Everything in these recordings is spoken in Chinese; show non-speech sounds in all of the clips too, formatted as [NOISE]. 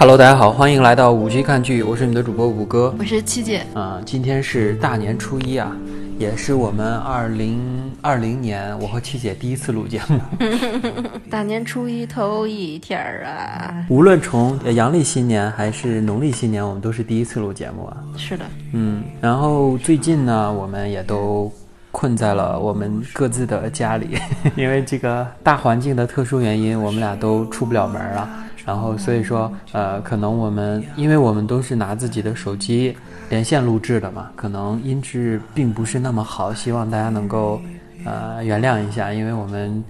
Hello，大家好，欢迎来到五 G 看剧，我是你的主播五哥。我是七姐，啊、今天是大年初一啊，也是我们二零二零年我和七姐第一次录节目。[LAUGHS] 大年初一头一天儿啊，无论从阳历新年还是农历新年，我们都是第一次录节目啊。是的，嗯，然后最近呢，我们也都困在了我们各自的家里，[LAUGHS] 因为这个大环境的特殊原因，我们俩都出不了门了。然后所以说，呃，可能我们因为我们都是拿自己的手机连线录制的嘛，可能音质并不是那么好，希望大家能够呃原谅一下，因为我们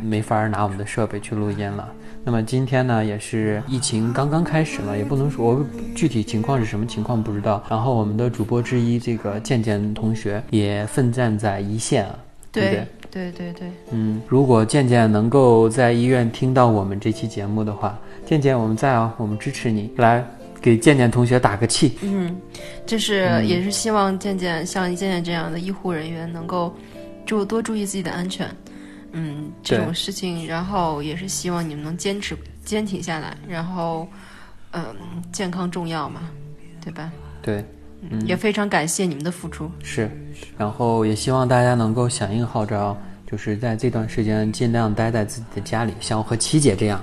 没法拿我们的设备去录音了。那么今天呢，也是疫情刚刚开始嘛，也不能说我具体情况是什么情况不知道。然后我们的主播之一这个健健同学也奋战在一线啊，对不对？对对对，嗯，如果健健能够在医院听到我们这期节目的话，健健我们在啊，我们支持你，来给健健同学打个气。嗯，就是也是希望健健像健健这样的医护人员能够注多注意自己的安全。嗯，这种事情，然后也是希望你们能坚持坚挺下来，然后，嗯，健康重要嘛，对吧？对，嗯，也非常感谢你们的付出。是，然后也希望大家能够响应号召，就是在这段时间尽量待在自己的家里，像我和琪姐这样，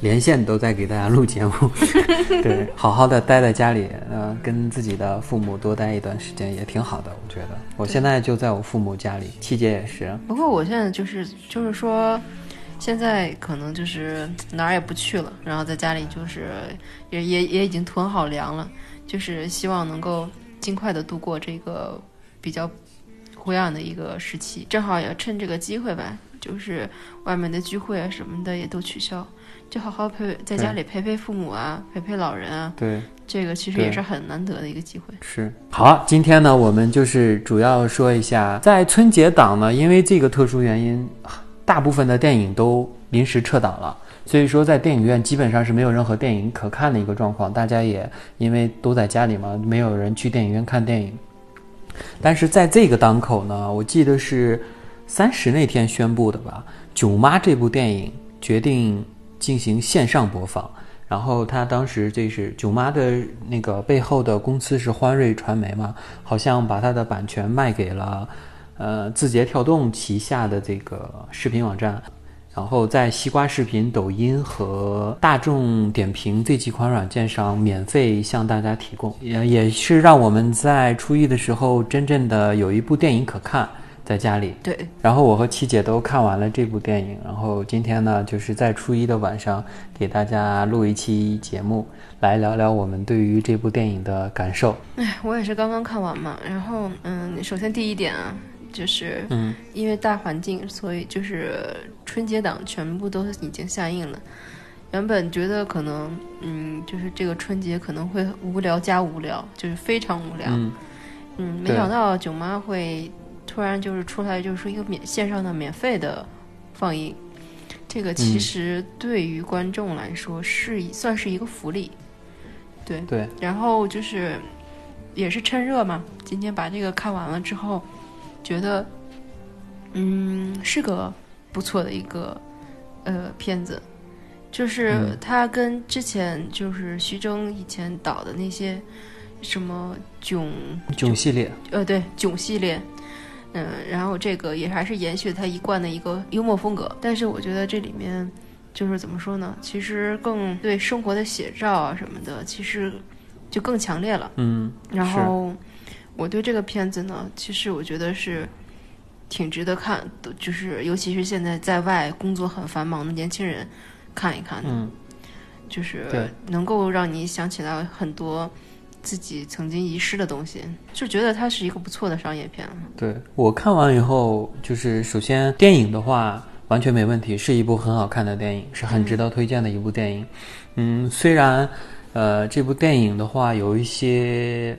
连线都在给大家录节目，[LAUGHS] 对，好好的待在家里，呃，跟自己的父母多待一段时间也挺好的，我觉得。我现在就在我父母家里，七姐也是，不过我现在就是就是说，现在可能就是哪儿也不去了，然后在家里就是也也也已经囤好粮了，就是希望能够尽快的度过这个比较灰暗的一个时期。正好也趁这个机会吧，就是外面的聚会啊什么的也都取消，就好好陪在家里陪陪父母啊，陪陪老人啊，对。这个其实也是很难得的一个机会。是好啊，今天呢，我们就是主要说一下，在春节档呢，因为这个特殊原因，大部分的电影都临时撤档了，所以说在电影院基本上是没有任何电影可看的一个状况，大家也因为都在家里嘛，没有人去电影院看电影。但是在这个档口呢，我记得是三十那天宣布的吧，《囧妈》这部电影决定进行线上播放。然后他当时这是囧妈的那个背后的公司是欢瑞传媒嘛，好像把它的版权卖给了呃字节跳动旗下的这个视频网站，然后在西瓜视频、抖音和大众点评这几款软件上免费向大家提供，也也是让我们在初一的时候真正的有一部电影可看。在家里，对，然后我和七姐都看完了这部电影，然后今天呢，就是在初一的晚上给大家录一期节目，来聊聊我们对于这部电影的感受。哎，我也是刚刚看完嘛，然后嗯，首先第一点啊，就是嗯，因为大环境，所以就是春节档全部都已经下映了。原本觉得可能嗯，就是这个春节可能会无聊加无聊，就是非常无聊。嗯嗯，没想到囧妈会突然就是出来，就是说一个免线上的免费的放映，这个其嗯实对于观众来说是一算是一个福利。对，对，然后就是也是趁热嘛，今天把这个看完了之后，觉得嗯是个不错的一个呃片子，就是嗯它跟之前就是徐峥以前导的那些什么囧囧系列，呃对囧系列。嗯，然后这个也还是延续他一贯的一个幽默风格，但是我觉得这里面就是怎么说呢？其实更对生活的写照啊什么的，其实就更强烈了。嗯，然后我对这个片子呢，其实我觉得是挺值得看的，就是尤其是现在在外工作很繁忙的年轻人看一看的，嗯，就是能够让你想起来很多自己曾经遗失的东西，就觉得它是一个不错的商业片。对我看完以后，就是首先电影的话完全没问题，是一部很好看的电影，是很值得推荐的一部电影。嗯，虽然呃这部电影的话有一些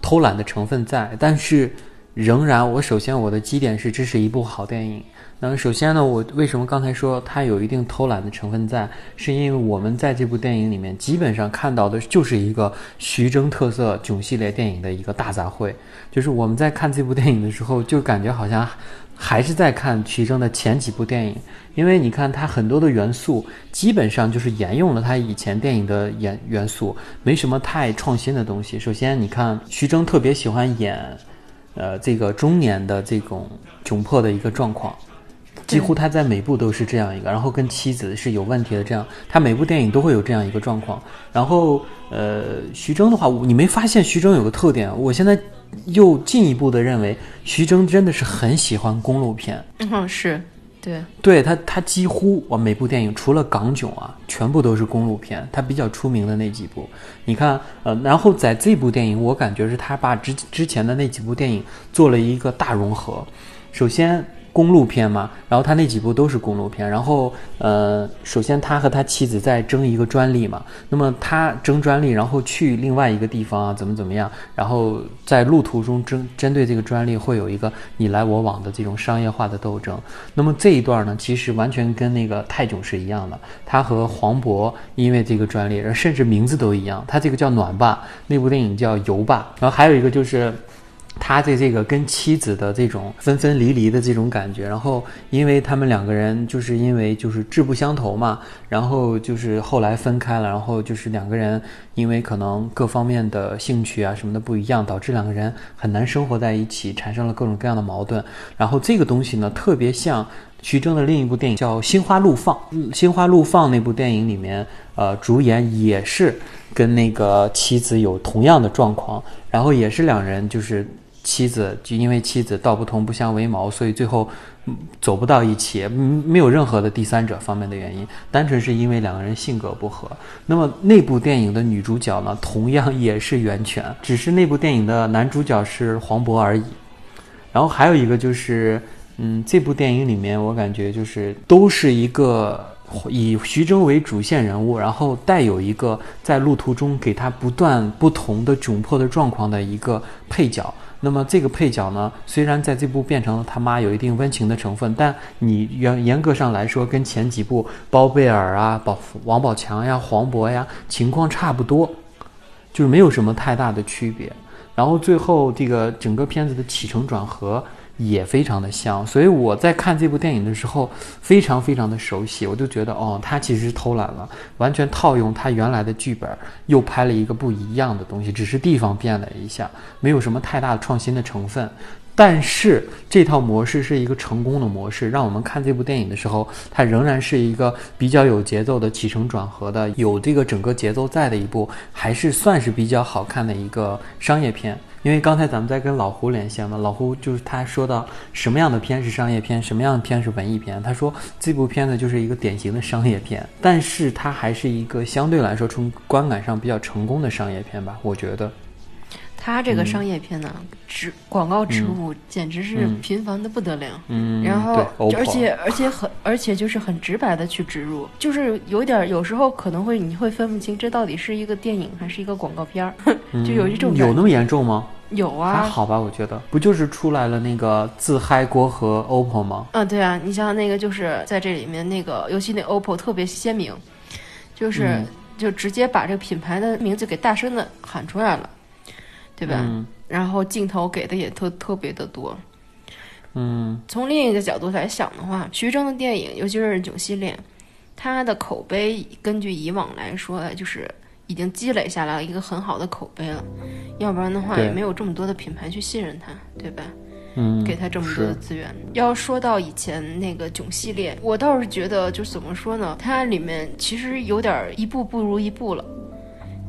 偷懒的成分在，但是仍然我首先我的基点是这是一部好电影。那首先呢，我为什么刚才说它有一定偷懒的成分在，是因为我们在这部电影里面基本上看到的就是一个徐峥特色囧系列电影的一个大杂烩。就是我们在看这部电影的时候，就感觉好像还是在看徐峥的前几部电影，因为你看他很多的元素基本上就是沿用了他以前电影的元元素，没什么太创新的东西。首先，你看徐峥特别喜欢演。呃，这个中年的这种窘迫的一个状况，几乎他在每部都是这样一个，然后跟妻子是有问题的，这样他每部电影都会有这样一个状况。然后，呃，徐峥的话，你没发现徐峥有个特点？我现在又进一步的认为，徐峥真的是很喜欢公路片。嗯，是。对，对他，他几乎我每部电影除了港囧啊，全部都是公路片。他比较出名的那几部，你看，呃，然后在这部电影，我感觉是他把之之前的那几部电影做了一个大融合。首先。公路片嘛，然后他那几部都是公路片。然后，呃，首先他和他妻子在争一个专利嘛，那么他争专利，然后去另外一个地方啊，怎么怎么样，然后在路途中争针对这个专利会有一个你来我往的这种商业化的斗争。那么这一段呢，其实完全跟那个泰囧是一样的，他和黄渤因为这个专利，甚至名字都一样，他这个叫暖爸，那部电影叫油爸。然后还有一个就是。他的这个跟妻子的这种分分离离的这种感觉，然后因为他们两个人就是因为就是志不相投嘛，然后就是后来分开了，然后就是两个人因为可能各方面的兴趣啊什么的不一样，导致两个人很难生活在一起，产生了各种各样的矛盾。然后这个东西呢，特别像徐峥的另一部电影叫《心花怒放》，《心花怒放》那部电影里面，呃，主演也是跟那个妻子有同样的状况，然后也是两人就是。妻子就因为妻子道不同不相为谋，所以最后走不到一起，没有任何的第三者方面的原因，单纯是因为两个人性格不合。那么那部电影的女主角呢，同样也是袁泉，只是那部电影的男主角是黄渤而已。然后还有一个就是，嗯，这部电影里面我感觉就是都是一个以徐峥为主线人物，然后带有一个在路途中给他不断不同的窘迫的状况的一个配角。那么这个配角呢，虽然在这部变成了他妈有一定温情的成分，但你严严格上来说，跟前几部包贝尔啊、宝王宝强呀、黄渤呀情况差不多，就是没有什么太大的区别。然后最后这个整个片子的起承转合。也非常的像，所以我在看这部电影的时候，非常非常的熟悉，我就觉得哦，他其实偷懒了，完全套用他原来的剧本，又拍了一个不一样的东西，只是地方变了一下，没有什么太大的创新的成分。但是这套模式是一个成功的模式，让我们看这部电影的时候，它仍然是一个比较有节奏的起承转合的，有这个整个节奏在的一部，还是算是比较好看的一个商业片。因为刚才咱们在跟老胡连线嘛，老胡就是他说到什么样的片是商业片，什么样的片是文艺片。他说这部片子就是一个典型的商业片，但是它还是一个相对来说从观感上比较成功的商业片吧，我觉得。他这个商业片呢，植广告植入简直是频繁的不得了。嗯，然后而且而且很而且就是很直白的去植入，就是有点有时候可能会你会分不清这到底是一个电影还是一个广告片儿，[LAUGHS] 就有一种有那么严重吗？有啊，还好吧，我觉得不就是出来了那个自嗨锅和 OPPO 吗？嗯，对啊，你像那个就是在这里面那个，尤其那 OPPO 特别鲜明，就是就直接把这个品牌的名字给大声的喊出来了。对吧？然后镜头给的也特特别的多。嗯，从另一个角度来想的话，徐峥的电影，尤其是囧系列，他的口碑根据以往来说，就是已经积累下来一个很好的口碑了。要不然的话，也没有这么多的品牌去信任他，对吧？嗯，给他这么多的资源。要说到以前那个囧系列，我倒是觉得，就怎么说呢？它里面其实有点一步不如一步了。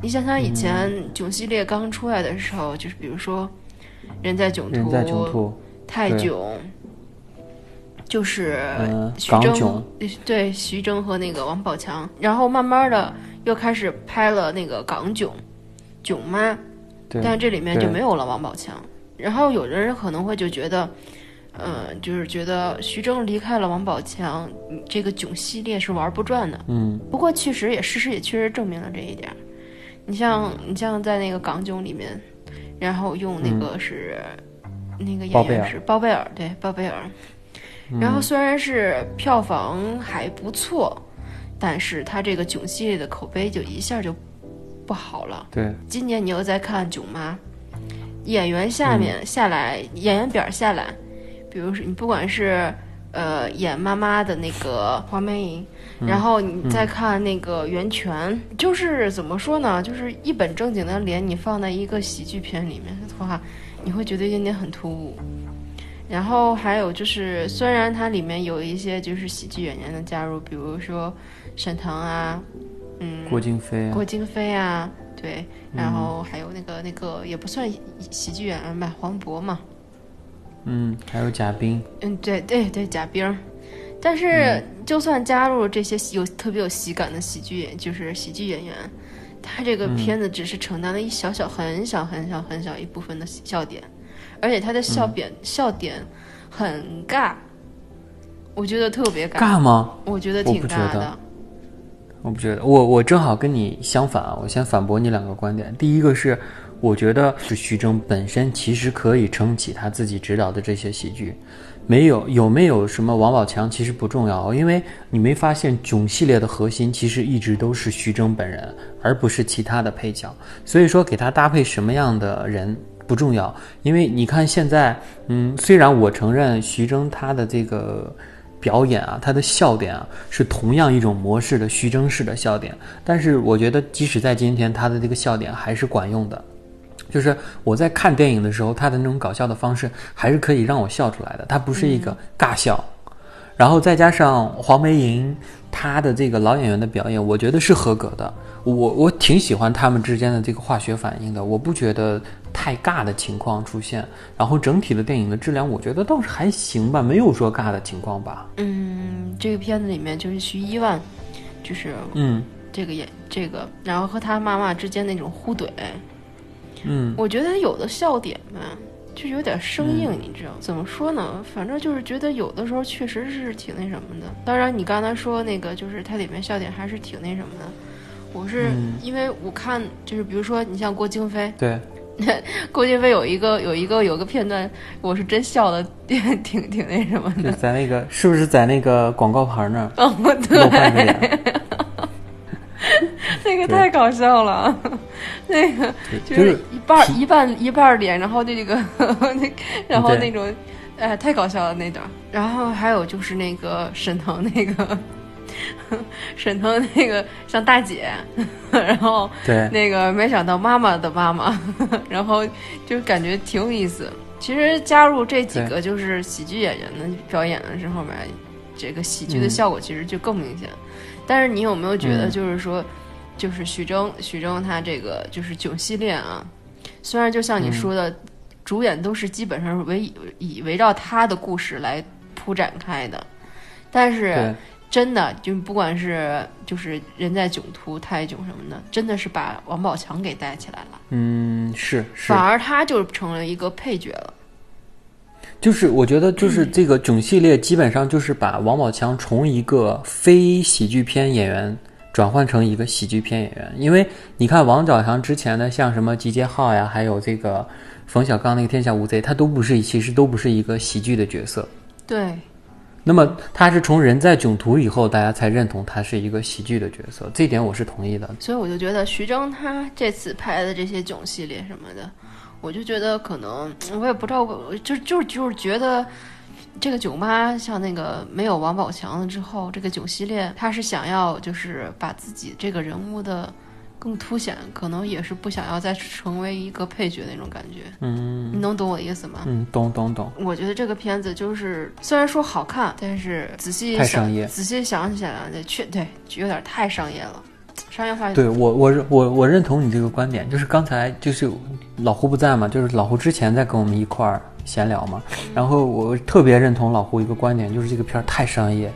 你想想以前囧系列刚出来的时候，就是比如说《人在囧途》、泰囧，就是徐峥对徐峥和那个王宝强，然后慢慢的又开始拍了那个港囧，囧妈，但这里面就没有了王宝强。然后有的人可能会就觉得，嗯，就是觉得徐峥离开了王宝强，这个囧系列是玩不转的。嗯，不过确实也事实也确实证明了这一点。你像你像在那个港囧里面，然后用那个是那个演员是包贝尔，对包贝尔，然后虽然是票房还不错，但是它这个囧系列的口碑就一下就不好了。对，今年你又在看《囧妈》，演员下面下来，演员表下来，比如说你不管是呃演妈妈的那个黄梅莹，然后你再看那个袁泉，就是怎么说呢？就是一本正经的脸，你放在一个喜剧片里面的话，你会觉得有点很突兀。然后还有就是，虽然它里面有一些就是喜剧演员的加入，比如说沈腾啊，嗯，郭京飞啊。郭京飞啊，对，然后还有那个那个也不算喜剧演员吧，黄渤嘛，嗯，还有贾冰，嗯，对对对，贾冰儿。但是就算加入这些有特别有喜感的喜剧演，就是喜剧演员，他这个片子只是承担了一小小、很小、很小、很小一部分的笑点，而且他的笑点、笑点很尬，我觉得特别尬，尬吗？我觉得我挺尬的。我不觉得，我我正好跟你相反啊！我先反驳你两个观点。第一个是，我觉得是徐峥本身其实可以撑起他自己执导的这些喜剧，没有有没有什么王宝强其实不重要，因为你没发现囧系列的核心其实一直都是徐峥本人，而不是其他的配角。所以说给他搭配什么样的人不重要，因为你看现在，嗯，虽然我承认徐峥他的这个。表演啊，他的笑点啊，是同样一种模式的徐峥式的笑点，但是我觉得即使在今天，他的这个笑点还是管用的。就是我在看电影的时候，他的那种搞笑的方式还是可以让我笑出来的，他不是一个尬笑。然后再加上黄梅莹她的这个老演员的表演，我觉得是合格的。我我挺喜欢他们之间的这个化学反应的，我不觉得太尬的情况出现。然后整体的电影的质量，我觉得倒是还行吧，没有说尬的情况吧。嗯，这个片子里面就是徐一万，就是嗯这个演这个，然后和他妈妈之间那种互怼，嗯我觉得有的笑点吧，就是有点生硬，你知道怎么说呢？反正就是觉得有的时候确实是挺那什么的。当然，你刚才说那个，就是它里面笑点还是挺那什么的。我是、嗯因为我看，就是比如说你像郭京飞，对，[LAUGHS] 郭京飞有一个有一个有个片段，我是真笑的挺挺挺那什么就的。在那个是不是在那个广告牌那儿哦，露半个脸？[LAUGHS] 那个太搞笑了，[LAUGHS] 那个就就是是一半儿一半一半脸，然后那个那然后那种，哎，太搞笑了那段。然后还有就是那个沈腾那个 [LAUGHS] 沈腾那个像大姐，[LAUGHS] 然后对，那个没想到妈妈的妈妈，然后就感觉挺有意思。其实加入这几个就是喜剧演员的表演的时候吧，这个喜剧的嗯效果其实就更明显。但是你有没有觉得，嗯就是说，就是徐峥，徐峥他这个就是囧系列啊，虽然就像你嗯。说的，主演都是基本上是围以围绕他的故事来铺展开的，但是，真的就不管是就是人在囧途、泰囧什么的，真的是把王宝强给带起来了，嗯，是是。反，而他就成了一个配角了。就是我觉得就是这个囧系列基本上就是把王宝强从一个非喜剧片演员转换成一个喜剧片演员，因为你看王宝强之前的像什么《集结号》呀，还有这个冯小刚那个《天下无贼》，他都不是其实都不是一个喜剧的角色。对，那么他是从人在囧途以后，大家才认同他是一个喜剧的角色，这点我是同意的。所以我就觉得徐峥他这次拍的这些囧系列什么的，我就觉得可能我也不知道，我就就就是觉得这个囧妈像那个没有王宝强了之后，这个囧系列他是想要就是把自己这个人物的更凸显，可能也是不想要再成为一个配角那种感觉。嗯你能懂我的意思吗？嗯，懂懂懂。我觉得这个片子就是虽然说好看，但是仔细想太商业仔细想起来，确对有点太商业了，商业化对我，我我我认同你这个观点，就是刚才就是老胡不在嘛，就是老胡之前在跟我们一块儿闲聊嘛，然后我特别认同老胡一个观点，就是这个片儿太商业，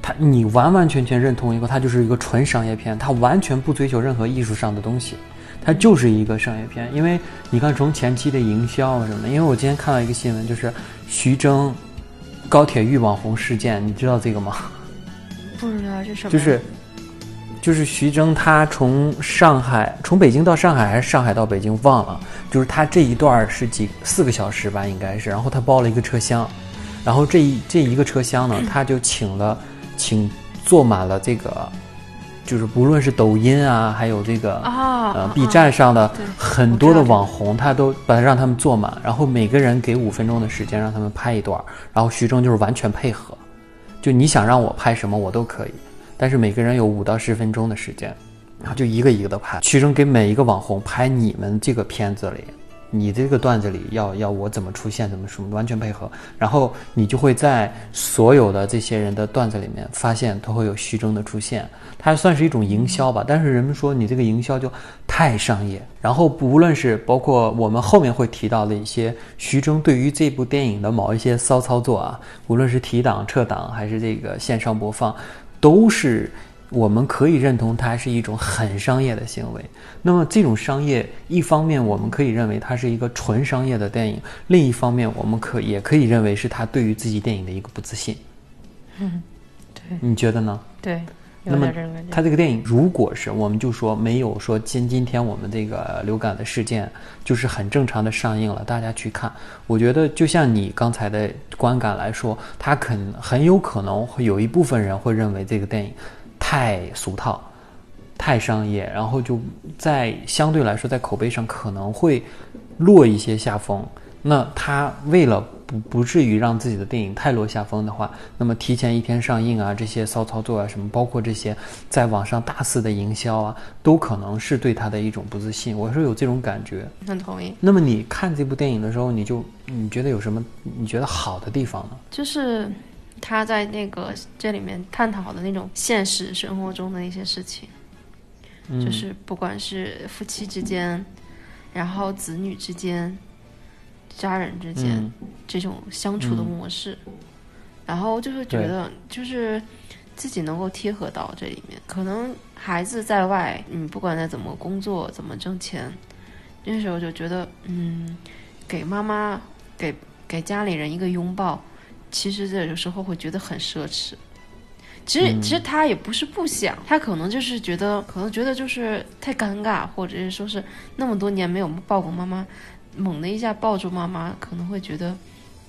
他你完完全全认同一个，它就是一个纯商业片，它完全不追求任何艺术上的东西，它就是一个商业片。因为你看从前期的营销啊什么的，因为我今天看到一个新闻，就是徐峥高铁遇网红事件，你知道这个吗？不知道这什么，就是就是徐峥，他从上海从北京到上海还是上海到北京忘了，就是他这一段儿是几四个小时吧，应该是，然后他包了一个车厢，然后这一这一个车厢呢，他就请了请坐满了这个，就是不论是抖音啊，还有这个啊呃 B 站上的很多的网红，他都把让他们坐满，然后每个人给五分钟的时间让他们拍一段儿，然后徐峥就是完全配合，就你想让我拍什么我都可以，但是每个人有五到十分钟的时间，然后就一个一个的拍。徐峥给每一个网红拍你们这个片子里，你这个段子里要要我怎么出现，怎么什么完全配合，然后你就会在所有的这些人的段子里面发现都会有徐峥的出现，它算是一种营销吧。但是人们说你这个营销就太商业，然后无论是包括我们后面会提到的一些徐峥对于这部电影的某一些骚操作啊，无论是提档、撤档还是这个线上播放，都是我们可以认同它是一种很商业的行为。那么这种商业，一方面我们可以认为它是一个纯商业的电影，另一方面我们可也可以认为是他对于自己电影的一个不自信。嗯对你觉得呢？对，有那么。他这个电影，如果是我们就说没有说今今天我们这个流感的事件，就是很正常的上映了，大家去看，我觉得就像你刚才的观感来说，他肯很有可能会有一部分人会认为这个电影太俗套、太商业，然后就在相对来说在口碑上可能会落一些下风。那他为了不不至于让自己的电影太落下风的话，那么提前一天上映啊，这些骚操作啊，什么，包括这些在网上大肆的营销啊，都可能是对他的一种不自信。我是有这种感觉。很同意，那么你看这部电影的时候，你就你觉得有什么你觉得好的地方呢？就是他在那个这里面探讨的那种现实生活中的一些事情，嗯就是不管是夫妻之间，然后子女之间，家人之间、嗯。这种相处的嗯。模式，然后就会觉得就是自己能够贴合到这里面。可能孩子在外，你，不管在怎么工作、怎么挣钱，那时候就觉得，嗯，给妈妈、给给家里人一个拥抱，其实这有时候会觉得很奢侈。其实，嗯。其实他也不是不想，他可能就是觉得，可能觉得就是太尴尬，或者是说是那么多年没有抱过妈妈，猛的一下抱住妈妈，可能会觉得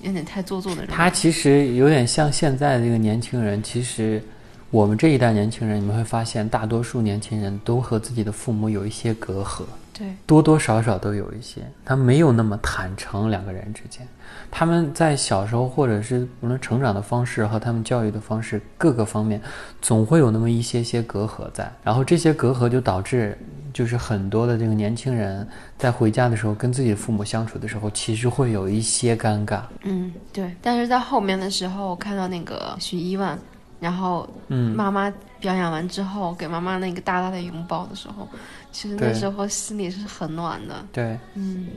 有点太做作的那种。他其实有点像现在的这个年轻人，其实我们这一代年轻人，你们会发现，大多数年轻人都和自己的父母有一些隔阂。对，多多少少都有一些，他没有那么坦诚两个人之间，他们在小时候或者是无论成长的方式和他们教育的方式各个方面，总会有那么一些些隔阂在，然后这些隔阂就导致，就是很多的这个年轻人在回家的时候跟自己的父母相处的时候，其实会有一些尴尬。嗯，对。但是在后面的时候，我看到那个许一万，然后嗯，妈妈表演完之后，给妈妈那个大大的拥抱的时候，其实那时候心里是很暖的。对，嗯，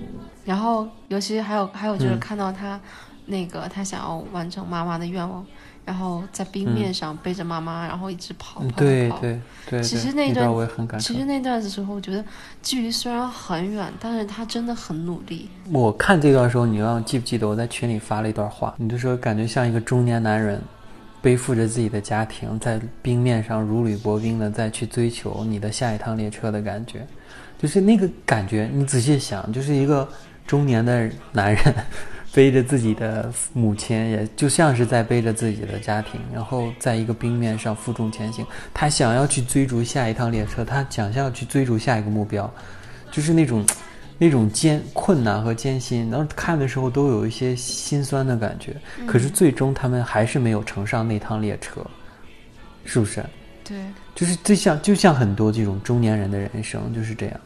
然后尤其还有还有就是嗯看到他那个他想要完成妈妈的愿望，然后在冰面上背着妈妈，然后一直跑嗯跑跑。对对对，其实那段我也很感。其实那段的时候，我觉得距离虽然很远，但是他真的很努力。我看这段时候，你让记不记得我在群里发了一段话？你就说感觉像一个中年男人，背负着自己的家庭，在冰面上如履薄冰的再去追求你的下一趟列车的感觉，就是那个感觉。你仔细想，就是一个中年的男人背着自己的母亲，也就像是在背着自己的家庭，然后在一个冰面上负重前行。他想要去追逐下一趟列车，他想要去追逐下一个目标，就是那种。那种艰困难和艰辛，然后看的时候都有一些心酸的感觉。可是最终他们还是没有乘上那趟列车，是不是？对，就是就像就像很多这种中年人的人生就是这样，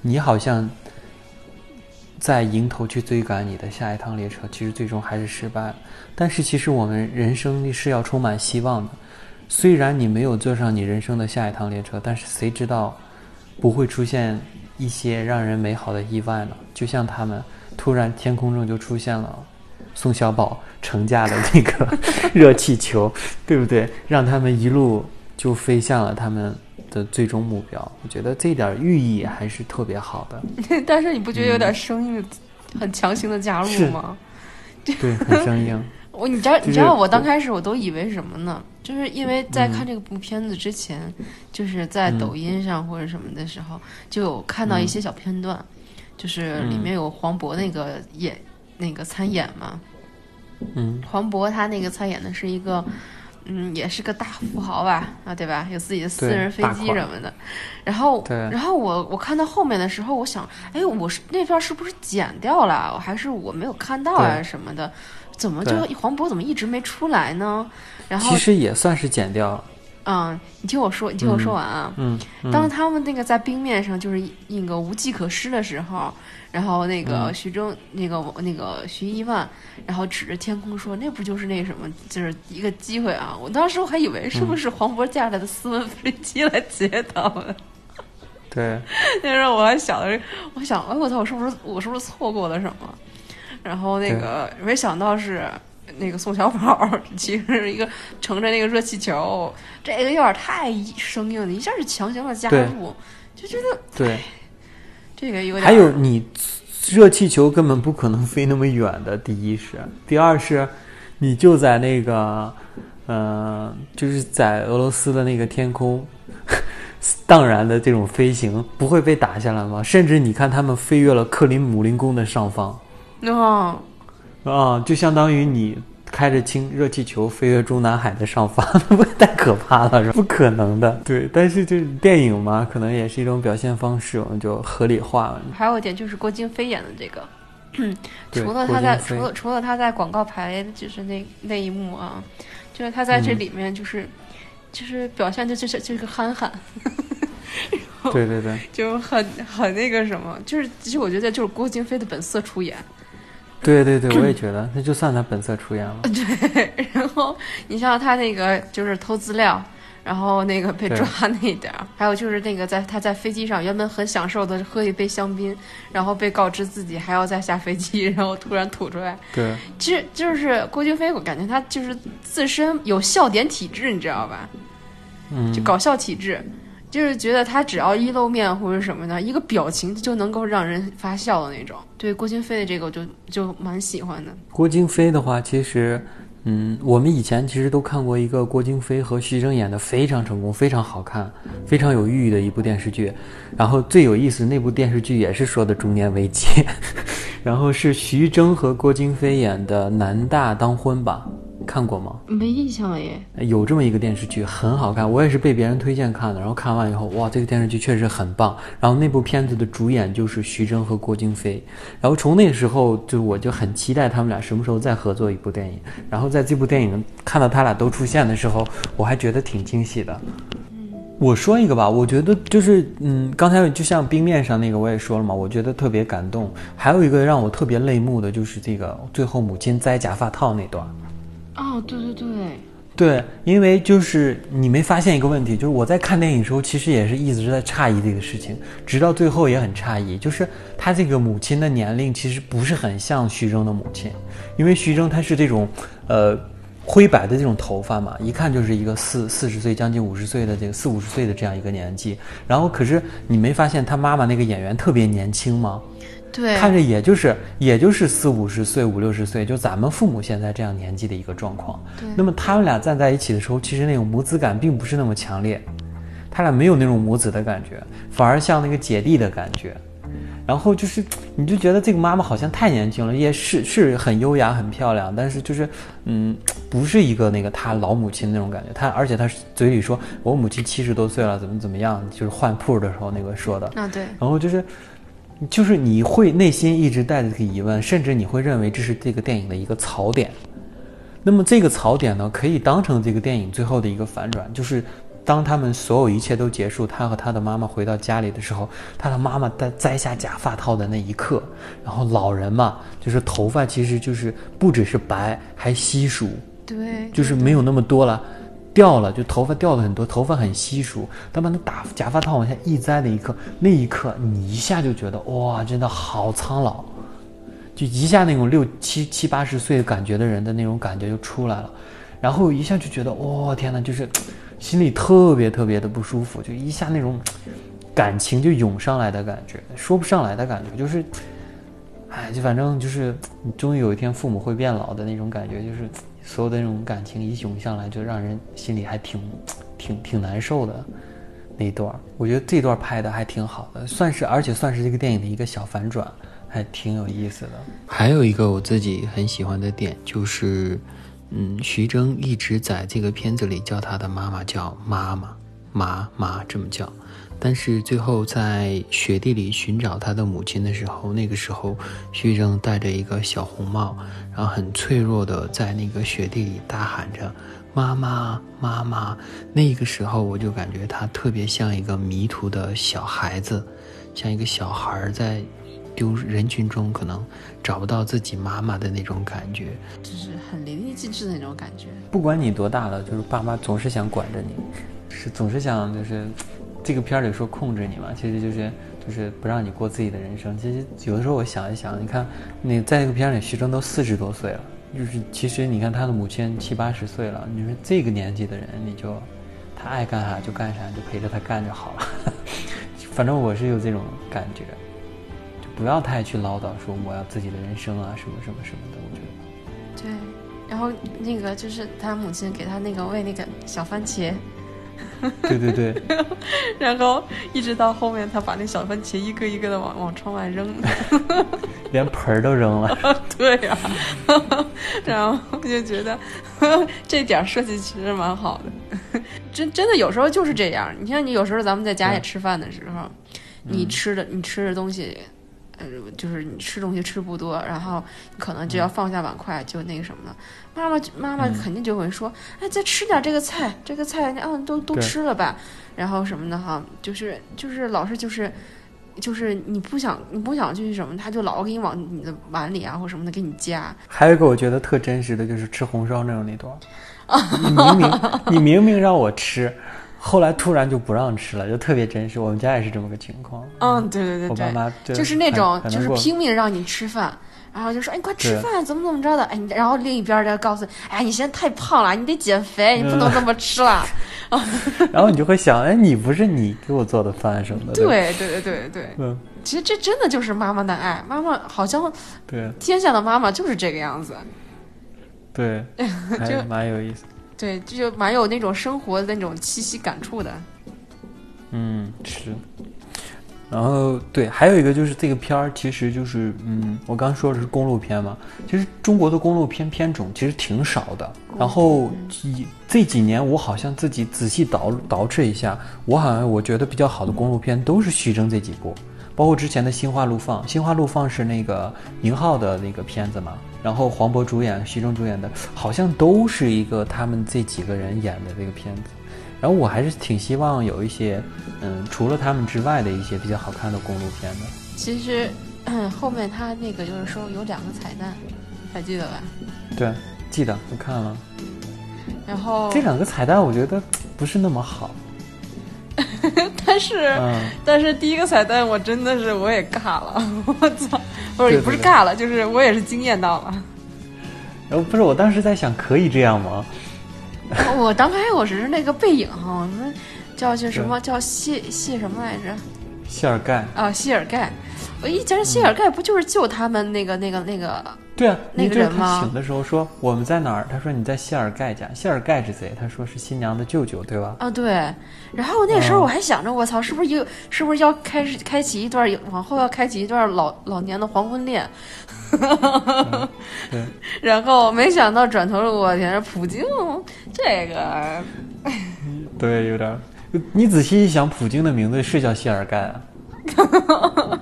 你好像在迎头去追赶你的下一趟列车，其实最终还是失败了。但是其实我们人生是要充满希望的，虽然你没有坐上你人生的下一趟列车，但是谁知道不会出现一些让人美好的意外呢？就像他们突然天空中就出现了宋小宝乘驾的那个 [LAUGHS] 热气球，对不对？让他们一路就飞向了他们的最终目标。我觉得这点寓意还是特别好的，[LAUGHS] 但是你不觉得有点生硬，很强行的加入吗？对，很生硬。我你知道你知道我刚开始我都以为什么呢？就是因为在看这个部片子之前，就是在嗯抖音上或者什么的时候，就有看到一些小片段，就是里面有黄渤那个演那个参演嘛，嗯，黄渤他那个参演的是一个，嗯，也是个大富豪吧，啊，对吧？有自己的私人飞机什么的。然后，然后我我看到后面的时候，我想，哎，我是那段是不是剪掉了，还是我没有看到啊什么的？怎么就黄渤怎么一直没出来呢？然后其，实也算是剪掉了。嗯，你听我说，你听我说完啊。嗯，嗯当他们那个在冰面上就是那个无计可施的时候，然后那个嗯徐峥、那个那个徐一万，然后指着天空说：“那不就是那什么，就是一个机会啊！”我当时我还以为是不是黄渤驾来的私人飞机来接他们，对，[LAUGHS] 那时候我还想着，我想，哎我操，我是不是我是不是错过了什么？然后那个没想到是。那个宋小宝 [LAUGHS] 其实是一个乘着那个热气球，这个有点太生硬了，一下就强行的加入，就觉得对，这个有点。还有你热气球根本不可能飞那么远的，第一是，第二是，你就在那个，呃，就是在俄罗斯的那个天空，荡然的这种飞行，不会被打下来吗？甚至你看他们飞越了克林姆林宫的上方，哦，啊，就相当于你开着氢热气球飞越中南海的上方，那 [LAUGHS] 不太可怕了，是吧不可能的。对，但是就是电影嘛，可能也是一种表现方式，我们就合理化了。还有一点就是郭京飞演的这个，嗯 [CLEARS THROAT] 除了他在除了除了他在广告牌就是那那一幕啊，就是他在这嗯里面就是、就是表现的就是就是个憨憨，对对对 [LAUGHS] 就很很那个什么，就是其实我觉得就是郭京飞的本色出演。对对对，我也觉得，那就算他本色出演了。[LAUGHS] 对，然后你像他那个就是偷资料，然后那个被抓那一点儿，还有就是那个在他在飞机上原本很享受的喝一杯香槟，然后被告知自己还要再下飞机，然后突然吐出来。对其实就是郭京飞，我感觉他就是自身有笑点体质，你知道吧？嗯就，搞笑体质。就是觉得他只要一露面或者什么的，一个表情就能够让人发笑的那种。对郭京飞的这个，我就就蛮喜欢的。郭京飞的话，其实，嗯，我们以前其实都看过一个郭京飞和徐峥演的非常成功、非常好看、非常有寓意的一部电视剧。然后最有意思那部电视剧也是说的中年危机，[LAUGHS] 然后是徐峥和郭京飞演的《男大当婚》吧？看过吗？没印象了耶。有这么一个电视剧，很好看，我也是被别人推荐看的。然后看完以后，哇，这个电视剧确实很棒。然后那部片子的主演就是徐峥和郭京飞。然后从那时候，就我就很期待他们俩什么时候再合作一部电影。然后在这部电影看到他俩都出现的时候，我还觉得挺惊喜的。我说一个吧，我觉得就是，嗯，刚才就像冰面上那个我也说了嘛，我觉得特别感动。还有一个让我特别泪目的就是这个最后母亲摘假发套那段。哦，对对对，对，因为就是你没发现一个问题，就是我在看电影的时候，其实也是一直在诧异这个事情，直到最后也很诧异，就是他这个母亲的年龄其实不是很像徐峥的母亲，因为徐峥他是这种，呃，灰白的这种头发嘛，一看就是一个四四十岁将近五十岁的这个四五十岁的这样一个年纪，然后可是你没发现他妈妈那个演员特别年轻吗？对，看着也就是也就是四五十岁、五六十岁，就咱们父母现在这样年纪的一个状况。对那么他们俩站在一起的时候，其实那种母子感并不是那么强烈，他俩没有那种母子的感觉，反而像那个姐弟的感觉。然后就是，你就觉得这个妈妈好像太年轻了，也是是很优雅、很漂亮，但是就是，嗯，不是一个那个她老母亲那种感觉。她而且她嘴里说我母亲七十多岁了，怎么怎么样，就是换铺的时候那个说的。啊对，然后就是，就是你会内心一直带着这个疑问，甚至你会认为这是这个电影的一个槽点。那么这个槽点呢，可以当成这个电影最后的一个反转，就是当他们所有一切都结束，他和他的妈妈回到家里的时候，他的妈妈在摘下假发套的那一刻，然后老人嘛，就是头发其实就是不只是白，还稀疏，对，就是没有那么多了，掉了，就头发掉了很多，头发很稀疏。当把那打假发套往下一摘的一刻，那一刻你一下就觉得哇，真的好苍老，就一下那种六七七八十岁的感觉的人的那种感觉就出来了，然后一下就觉得哇、天呐，就是心里特别特别的不舒服，就一下那种 [TSK] 感情就涌上来的感觉，说不上来的感觉，就是。哎，就反正就是，你终于有一天父母会变老的那种感觉，就是所有的那种感情一涌上来，就让人心里还挺、[TSK] 挺、挺难受的那一段。我觉得这段拍的还挺好的，算是而且算是这个电影的一个小反转，还挺有意思的。还有一个我自己很喜欢的点就是，嗯，徐峥一直在这个片子里叫他的妈妈叫妈妈妈妈这么叫。但是最后在雪地里寻找他的母亲的时候，那个时候徐峥戴着一个小红帽，然后很脆弱的在那个雪地里大喊着“妈妈，妈妈”。那个时候我就感觉他特别像一个迷途的小孩子，像一个小孩在丢人群中可能找不到自己妈妈的那种感觉，就是很淋漓尽致的那种感觉。不管你多大了，就是爸妈总是想管着你，是总是想就是。这个片里说控制你嘛，其实就是就是不让你过自己的人生。其实有的时候我想一想，你看，那在这个片里，徐峥都四十多岁了，就是其实你看他的母亲七八十岁了，你说这个年纪的人，你就他爱干啥就干啥，就陪着他干就好了。[LAUGHS] 反正我是有这种感觉，就不要太去唠叨说我要自己的人生啊什么什么什么的。我觉得，对，然后那个就是他母亲给他那个喂那个小番茄。对对对，[LAUGHS] [LAUGHS] 然后一直到后面，他把那小番茄一个一个的往往窗外扔，[LAUGHS] 连盆儿都扔了。对呀，然后我就觉得这点设计其实蛮好的，真真的有时候就是这样。你像你有时候咱们在家里吃饭的时候，你吃的你吃的东西。呃，就是你吃东西吃不多，然后可能就要放下碗筷，就那个什么了。妈妈妈妈肯定就会说：“哎，再吃点这个菜，这个菜，嗯，都都吃了吧。”然后什么的哈，就是就是老是就是就是你不想你不想去什么，他就老给你往你的碗里啊或什么的给你夹。还有一个我觉得特真实的就是吃红烧那种那段，你明明你明明让我吃。后来突然就不让吃了，就特别真实。我们家也是这么个情况。嗯，对对对，我爸妈就是那种，就是拼命让你吃饭，然后就说：“哎，你快吃饭，怎么怎么着的？”哎，然后另一边再告诉你：“哎，你现在太胖了，你得减肥，你不能这么吃了。[LAUGHS] ”然后你就会想：“哎，你不是你给我做的饭什么的？”对对对对对。嗯，其实这真的就是妈妈的爱。妈妈好像对天下的妈妈就是这个样子。对，[LAUGHS] 就蛮有意思。对，这就蛮有那种生活的那种气息感触的。嗯，是。然后，对，还有一个就是这个片儿，其实就是，嗯，我刚说的是公路片嘛。其实中国的公路片片种其实挺少的。然后，这几年我好像自己仔细倒倒饬一下，我好像我觉得比较好的公路片都是徐峥这几部，包括之前的《心花怒放》，《心花怒放》是那个宁浩的那个片子嘛。然后黄渤主演，徐峥主演的，好像都是一个他们这几个人演的这个片子。然后我还是挺希望有一些，嗯，除了他们之外的一些比较好看的公路片的。其实 [CLEARS THROAT] 后面他那个就是说有两个彩蛋，还记得吧？对，记得，我看了。然后这两个彩蛋我觉得不是那么好。[LAUGHS] 但是，但是第一个彩蛋我真的是我也尬了，[LAUGHS] 我操！不是也不是尬了，就是我也是惊艳到了。然后不是我当时在想，可以这样吗？[LAUGHS] 我当时我只是那个背影哈，我们叫叫什么叫谢谢什么来着？谢尔盖啊，谢尔盖。我一讲谢尔盖不就是救他们那个那个那个？对啊，那个人吗？醒的时候说我们在哪儿？他说你在谢尔盖家。谢尔盖是谁？他说是新娘的舅舅，对吧？啊，对。然后那时候我还想着，我操，是不是有？是不是要开始开启一段往后要开启一段老老年的黄昏恋？对。[LAUGHS] 然后没想到转头，我天，普京这个，对，有点。你仔细一想，普京的名字是叫谢尔盖啊。[LAUGHS]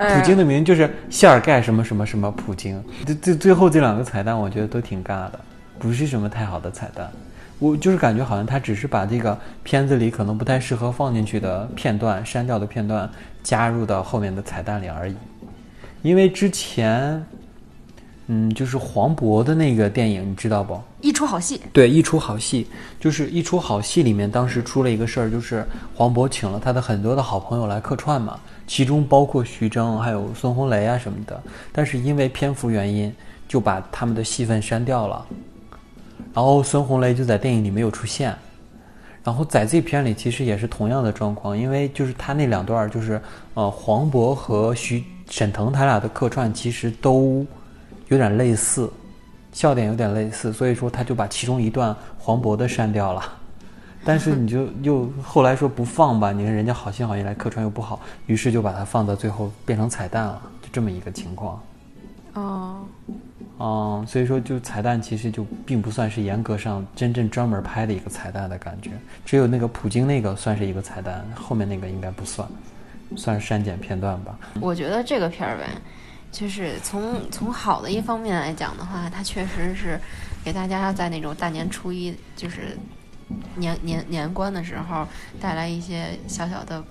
普京的名就是谢尔盖什么什么什么普京，这这最后这两个彩蛋，我觉得都挺尬的，不是什么太好的彩蛋。我就是感觉好像他只是把这个片子里可能不太适合放进去的片段、删掉的片段加入到后面的彩蛋里而已。因为之前，嗯，就是黄渤的那个电影，你知道不？一出好戏。对，一出好戏，就是一出好戏里面，当时出了一个事儿，就是黄渤请了他的很多的好朋友来客串嘛。其中包括徐峥，还有孙红雷啊什么的，但是因为篇幅原因，就把他们的戏份删掉了。然后孙红雷就在电影里没有出现。然后在这片里其实也是同样的状况，因为就是他那两段就是呃黄渤和徐沈腾他俩的客串其实都有点类似，笑点有点类似，所以说他就把其中一段黄渤的删掉了。[LAUGHS] 但是你就又后来说不放吧，你看人家好心好意来客串又不好，于是就把它放到最后变成彩蛋了，就这么一个情况。哦，嗯，所以说就彩蛋其实就并不算是严格上真正专门拍的一个彩蛋的感觉，只有那个普京那个算是一个彩蛋，后面那个应该不算，算是删减片段吧。我觉得这个片儿呗，就是从从好的一方面来讲的话，它确实是给大家在那种大年初一，就是年年年关的时候带来一些小小的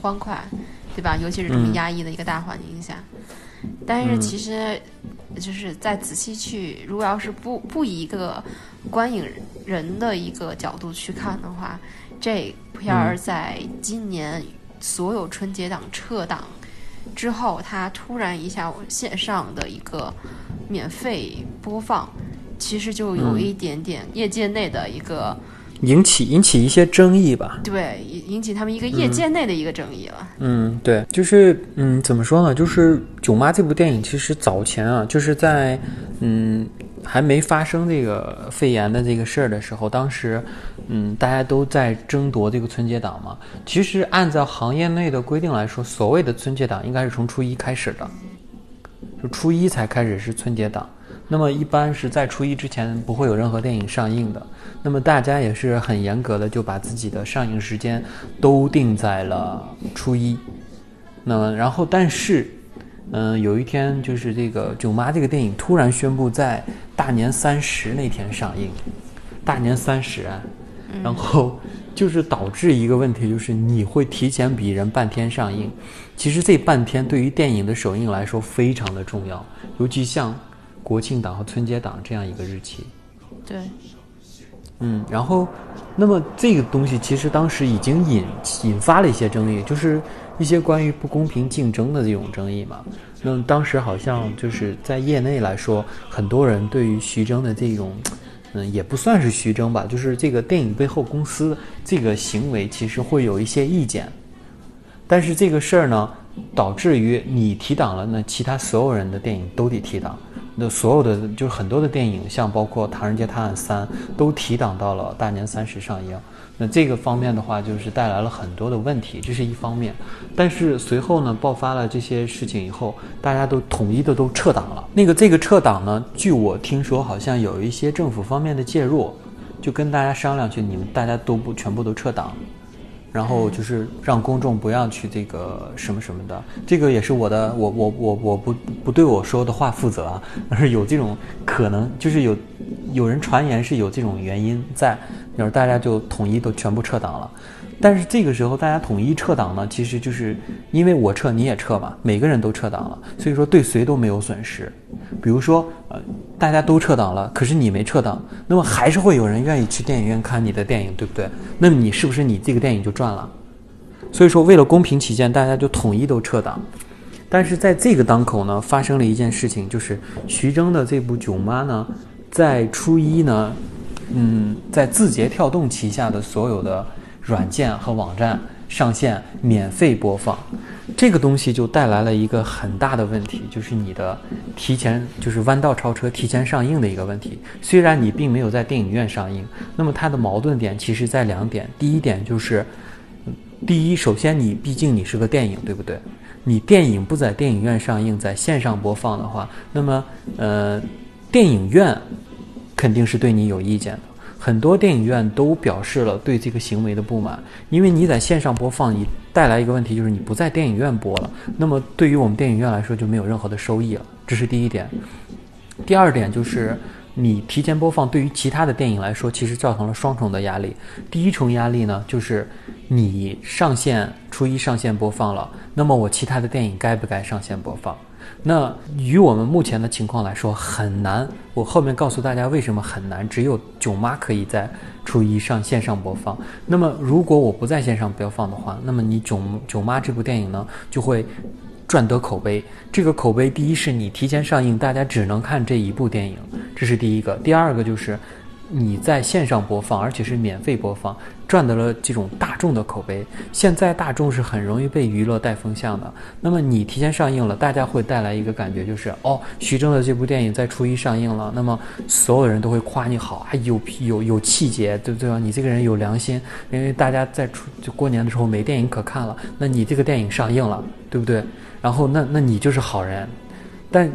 欢快，对吧？尤其是这么嗯。压抑的一个大环境下，但是其实就是再仔细去，如果要是不不以一个观影人的一个角度去看的话，这片儿在今年所有春节档撤档之后，它突然一下线上的一个免费播放，其实就有嗯一点点业界内的一个、引起引起一些争议吧。对引引起他们一个业界内的一个争议了。嗯，对，就是嗯，怎么说呢？就是《囧妈》这部电影，其实早前啊，就是在嗯还没发生这个肺炎的这个事儿的时候，当时嗯大家都在争夺这个春节档嘛。其实按照行业内的规定来说，所谓的春节档应该是从初一开始的，就初一才开始是春节档。那么一般是在初一之前不会有任何电影上映的。那么大家也是很严格的，就把自己的上映时间都定在了初一。那么然后但是，嗯、有一天就是这个《囧妈》这个电影突然宣布在大年三十那天上映，大年三十啊，然后就是导致一个问题，就是你会提前比人半天上映。其实这半天对于电影的首映来说非常的重要，尤其像国庆档和春节档这样一个日期。对，嗯，然后，那么这个东西其实当时已经引引发了一些争议，就是一些关于不公平竞争的这种争议嘛。那当时好像就是在业内来说，很多人对于徐峥的这种，嗯，也不算是徐峥吧，就是这个电影背后公司这个行为，其实会有一些意见。但是这个事儿呢，导致于你提档了，那其他所有人的电影都得提档。那所有的就是很多的电影，像包括《唐人街探案三》，都提档到了大年三十上映。那这个方面的话，就是带来了很多的问题，这是一方面。但是随后呢，爆发了这些事情以后，大家都统一的都撤档了。那个这个撤档呢，据我听说，好像有一些政府方面的介入，就跟大家商量去，你们大家都不全部都撤档。然后就是让公众不要去这个什么什么的，这个也是我的，我我我我不不对我说的话负责啊，而 [LAUGHS] 是有这种可能，就是有有人传言是有这种原因在，然后大家就统一都全部撤档了。但是这个时候大家统一撤档呢，其实就是因为我撤你也撤嘛，每个人都撤档了，所以说对谁都没有损失。比如说呃大家都撤档了，可是你没撤档，那么还是会有人愿意去电影院看你的电影，对不对？那么你是不是你这个电影就赚了？所以说为了公平起见，大家就统一都撤档。但是在这个当口呢，发生了一件事情，就是徐峥的这部《囧妈》呢，在初一呢，嗯，在字节跳动旗下的所有的软件和网站上线免费播放，这个东西就带来了一个很大的问题，就是你的提前就是弯道超车、提前上映的一个问题。虽然你并没有在电影院上映，那么它的矛盾点其实在两点。第一点就是，第一，首先你毕竟你是个电影，对不对？你电影不在电影院上映，在线上播放的话，那么呃，电影院肯定是对你有意见的。很多电影院都表示了对这个行为的不满，因为你在线上播放，你带来一个问题就是你不在电影院播了，那么对于我们电影院来说就没有任何的收益了，这是第一点。第二点就是你提前播放，对于其他的电影来说，其实造成了双重的压力。第一重压力呢，就是你上线初一上线播放了，那么我其他的电影该不该上线播放？那与我们目前的情况来说很难。我后面告诉大家为什么很难，只有囧妈可以在初一上线上播放。那么如果我不在线上播放的话，那么你囧囧妈这部电影呢就会赚得口碑。这个口碑，第一是你提前上映，大家只能看这一部电影，这是第一个。第二个就是，你在线上播放，而且是免费播放，赚得了这种大众的口碑。现在大众是很容易被娱乐带风向的。那么你提前上映了，大家会带来一个感觉，就是哦，徐峥的这部电影在初一上映了，那么所有人都会夸你好，还有有有气节，对不对吧？你这个人有良心，因为大家在初就过年的时候没电影可看了，那你这个电影上映了，对不对？然后那那你就是好人，但。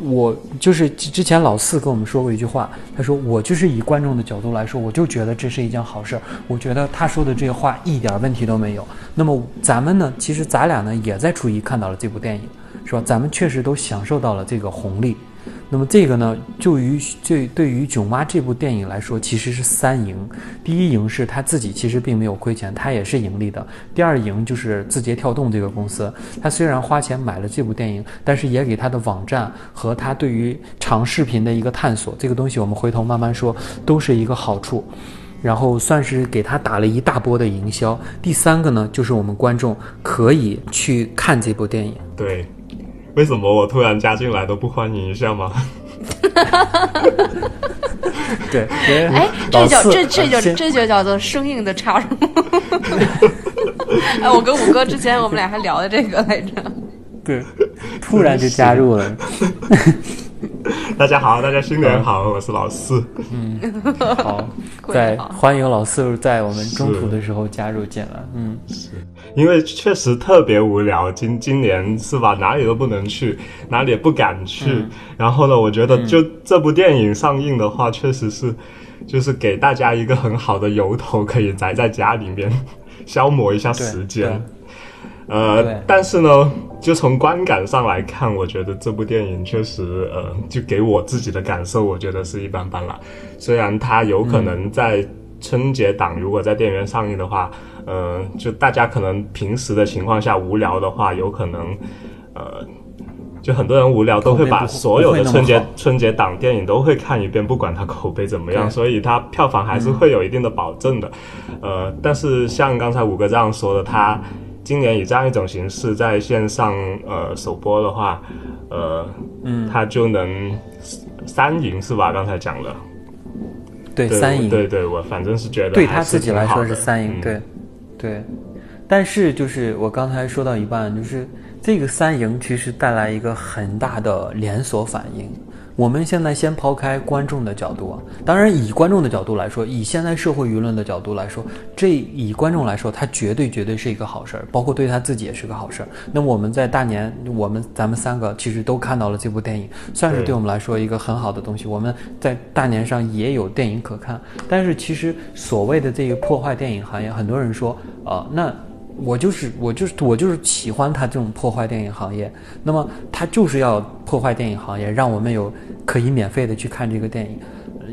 我就是之前老四跟我们说过一句话，他说我就是以观众的角度来说，我就觉得这是一件好事儿。我觉得他说的这话一点问题都没有。那么咱们呢，其实咱俩呢也在初一看到了这部电影，是吧？咱们确实都享受到了这个红利。那么这个呢，就于这对于《囧妈》这部电影来说，其实是三赢。第一赢是他自己其实并没有亏钱，他也是盈利的。第二赢就是字节跳动这个公司，他虽然花钱买了这部电影，但是也给他的网站和他对于长视频的一个探索，这个东西我们回头慢慢说，都是一个好处。然后算是给他打了一大波的营销。第三个呢，就是我们观众可以去看这部电影。对。为什么我突然加进来都不欢迎一下吗？[LAUGHS] 对，哎，这叫这这叫这就叫做生硬的插入。[LAUGHS] 哎，我跟五哥之前我们俩还聊的这个来着。对，突然就加入了。[LAUGHS] [LAUGHS] 大家好，大家新年好，我是老四。嗯，好，在 [LAUGHS] 欢迎老四在我们中途的时候加入进来。嗯，是因为确实特别无聊，今今年是吧？哪里都不能去，哪里也不敢去。然后呢，我觉得就这部电影上映的话，确实是就是给大家一个很好的由头，可以宅在家里面消磨一下时间。呃，但是呢，就从观感上来看，我觉得这部电影确实，呃，就给我自己的感受，我觉得是一般般了。虽然它有可能在春节档如果在电影院上映的话，呃，就大家可能平时的情况下无聊的话，有可能，呃，就很多人无聊都会把所有的春节春节档电影都会看一遍，不管它口碑怎么样，所以它票房还是会有一定的保证的。呃，但是像刚才五哥这样说的，他。今年以这样一种形式在线上呃首播的话，呃，嗯，他就能三赢是吧？刚才讲了，对，三赢，对对，我反正是觉得对他自己来说是三赢，对，对。但是就是我刚才说到一半，就是这个三赢其实带来一个很大的连锁反应。我们现在先抛开观众的角度啊，当然以观众的角度来说，以现在社会舆论的角度来说，这以观众来说，他绝对绝对是一个好事儿，包括对他自己也是个好事儿。那我们在大年，我们咱们三个其实都看到了这部电影，算是对我们来说一个很好的东西。我们在大年上也有电影可看，但是其实所谓的这个破坏电影行业，很多人说，呃，那。我就是我就是我就是喜欢他这种破坏电影行业，那么他就是要破坏电影行业，让我们有可以免费的去看这个电影。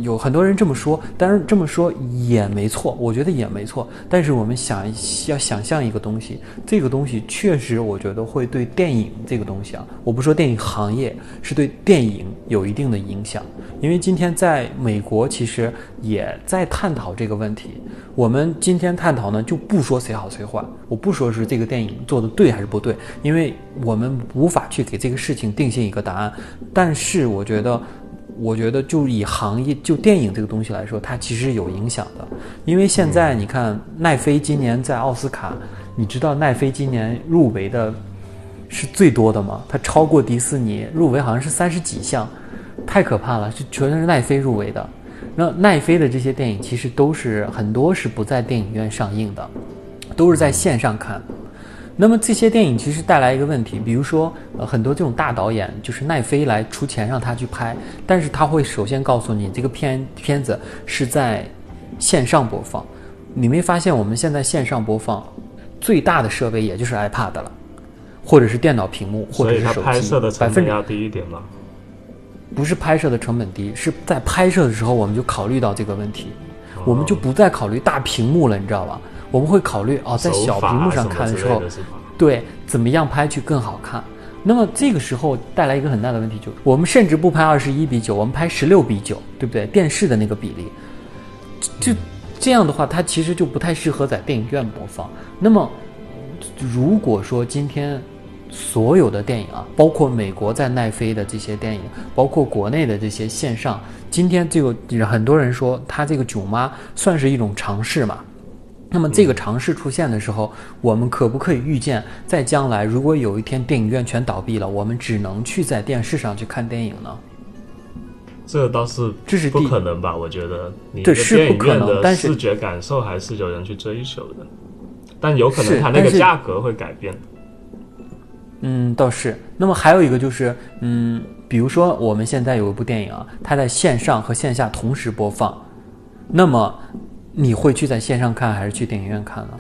有很多人这么说，但是这么说也没错，我觉得也没错。但是我们想要想象一个东西，这个东西确实我觉得会对电影这个东西啊，我不说电影行业，是对电影有一定的影响。因为今天在美国其实也在探讨这个问题。我们今天探讨呢，就不说谁好谁坏，我不说是这个电影做的对还是不对，因为我们无法去给这个事情定性一个答案。但是我觉得。我觉得，就以行业就电影这个东西来说，它其实有影响的。因为现在你看，奈飞今年在奥斯卡，你知道奈飞今年入围的是最多的吗？它超过迪士尼，入围好像是三十几项，太可怕了，就全是奈飞入围的。那奈飞的这些电影其实都是很多是不在电影院上映的，都是在线上看。那么这些电影其实带来一个问题，比如说，呃，很多这种大导演就是奈飞来出钱让他去拍，但是他会首先告诉你这个片片子是在线上播放。你没发现我们现在线上播放最大的设备也就是 iPad 了，或者是电脑屏幕，或者是手机。拍摄的成本要低一点吗？不是拍摄的成本低，是在拍摄的时候我们就考虑到这个问题，我们就不再考虑大屏幕了，你知道吧？我们会考虑哦，在小屏幕上看的时候，对怎么样拍去更好看。那么这个时候带来一个很大的问题，就是我们甚至不拍二十一比九，我们拍十六比九，对不对？电视的那个比例，就这样的话，它其实就不太适合在电影院播放。那么如果说今天所有的电影啊，包括美国在奈飞的这些电影，包括国内的这些线上，今天这个很多人说它这个囧妈算是一种尝试嘛。那么这个尝试出现的时候，我们可不可以预见，在将来如果有一天电影院全倒闭了，我们只能去在电视上去看电影呢？这倒是这是不可能吧？我觉得你对的电影是不可院的能但是视觉感受还是有人去追求的，但有可能是它那个价格会改变。嗯，倒是。那么还有一个就是，嗯，比如说我们现在有一部电影啊，它在线上和线下同时播放，那么你会去在线上看还是去电影院看呢？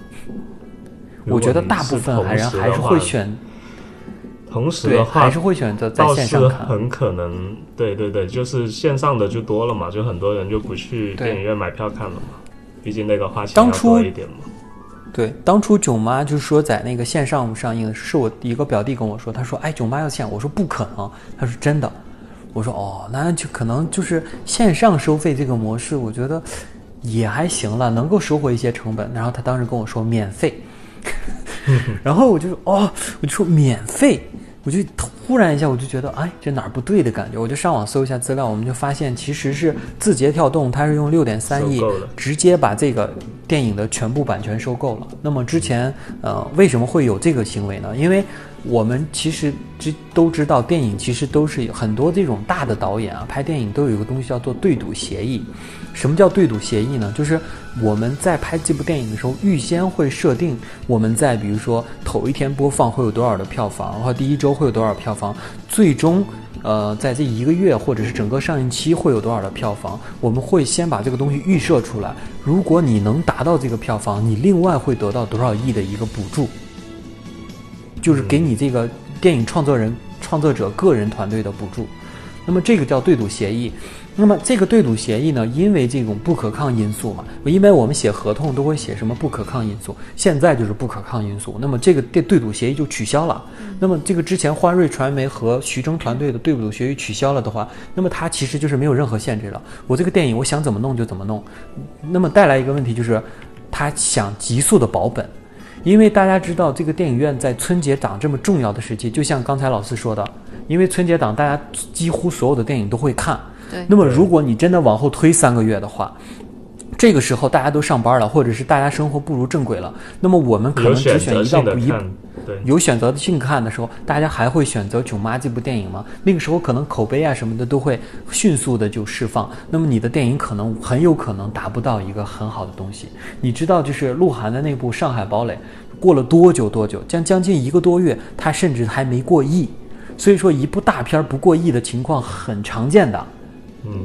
我觉得大部分还人还是会选，对，同时的话，还是会选择在线上看。很可能，对对对，就是线上的就多了嘛，就很多人就不去电影院买票看了嘛，毕竟那个花钱要多一点嘛。对，当初囧妈就是说在那个线上上映的，是我一个表弟跟我说，他说：“哎，囧妈要线。”我说：“不可能。”他说：“真的。”我说：“哦，那就可能就是线上收费这个模式，我觉得也还行了，能够收回一些成本。”然后他当时跟我说免费，[LAUGHS] 然后我就说：“哦，我就说免费。”我就突然一下，我就觉得，哎，这哪儿不对的感觉？我就上网搜一下资料，我们就发现，其实是字节跳动，它是用六点三亿直接把这个电影的全部版权收购了。那么之前，呃，为什么会有这个行为呢？因为我们其实知都知道，电影其实都是很多这种大的导演啊，拍电影都有一个东西叫做对赌协议。什么叫对赌协议呢？就是我们在拍这部电影的时候，预先会设定我们在比如说头一天播放会有多少的票房，然后第一周会有多少票房，最终呃在这一个月或者是整个上映期会有多少的票房，我们会先把这个东西预设出来。如果你能达到这个票房，你另外会得到多少亿的一个补助，就是给你这个电影创作人、创作者个人团队的补助。那么这个叫对赌协议。那么这个对赌协议呢，因为这种不可抗因素嘛，因为我们写合同都会写什么不可抗因素，现在就是不可抗因素。那么这个对对赌协议就取消了。那么这个之前欢瑞传媒和徐峥团队的对赌协议取消了的话，那么它其实就是没有任何限制了。我这个电影我想怎么弄就怎么弄。那么带来一个问题就是，他想急速的保本。因为大家知道，这个电影院在春节档这么重要的时期，就像刚才老师说的，因为春节档大家几乎所有的电影都会看。对，那么如果你真的往后推三个月的话，这个时候大家都上班了，或者是大家生活步入正轨了，那么我们可能只选一到不一有选择性看的时候，大家还会选择《囧妈》这部电影吗？那个时候可能口碑啊什么的都会迅速的就释放，那么你的电影可能很有可能达不到一个很好的东西。你知道，就是鹿晗的那部《上海堡垒》，过了多久多久，将将近一个多月，它甚至还没过亿。所以说，一部大片不过亿的情况很常见的。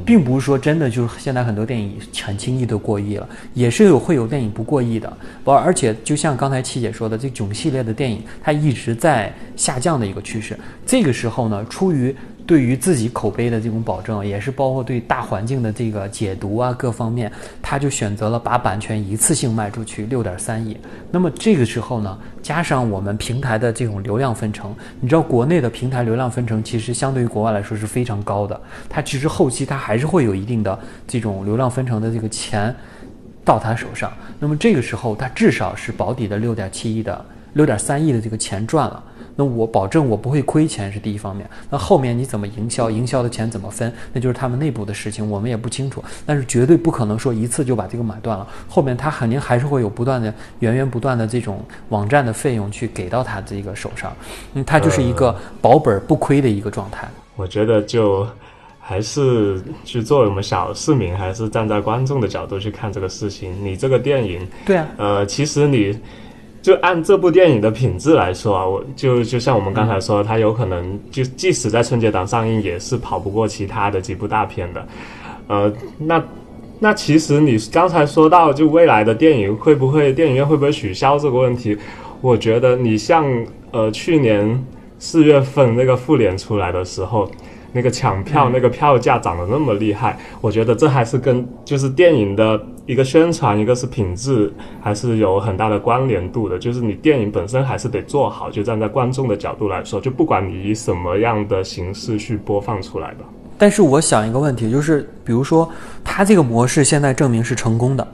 并不是说真的就是现在很多电影很轻易的过亿了，也是有会有电影不过亿的。不而且就像刚才七姐说的，这囧系列的电影它一直在下降的一个趋势。这个时候呢，出于对于自己口碑的这种保证，也是包括对大环境的这个解读啊各方面，他就选择了把版权一次性卖出去六点三亿。那么这个时候呢，加上我们平台的这种流量分成，你知道国内的平台流量分成其实相对于国外来说是非常高的，它其实后期它还是会有一定的这种流量分成的这个钱到他手上。那么这个时候，他至少是保底的六点七亿的六点三亿的这个钱赚了。那我保证我不会亏钱是第一方面，那后面你怎么营销，营销的钱怎么分，那就是他们内部的事情，我们也不清楚。但是绝对不可能说一次就把这个买断了，后面他肯定还是会有不断的源源不断的这种网站的费用去给到他这个手上，嗯，他就是一个保本不亏的一个状态。我觉得就还是去作为我们小市民，还是站在观众的角度去看这个事情。你这个电影，对啊，呃，其实你就按这部电影的品质来说啊，我就就像我们刚才说，它有可能就即使在春节档上映，也是跑不过其他的几部大片的。呃，那那其实你刚才说到，就未来的电影会不会电影院会不会取消这个问题，我觉得你像呃去年四月份那个复联出来的时候。那个抢票，那个票价涨得那么厉害，我觉得这还是跟就是电影的一个宣传，一个是品质，还是有很大的关联度的。就是你电影本身还是得做好，就站在观众的角度来说，就不管你以什么样的形式去播放出来吧。但是我想一个问题，就是比如说它这个模式现在证明是成功的，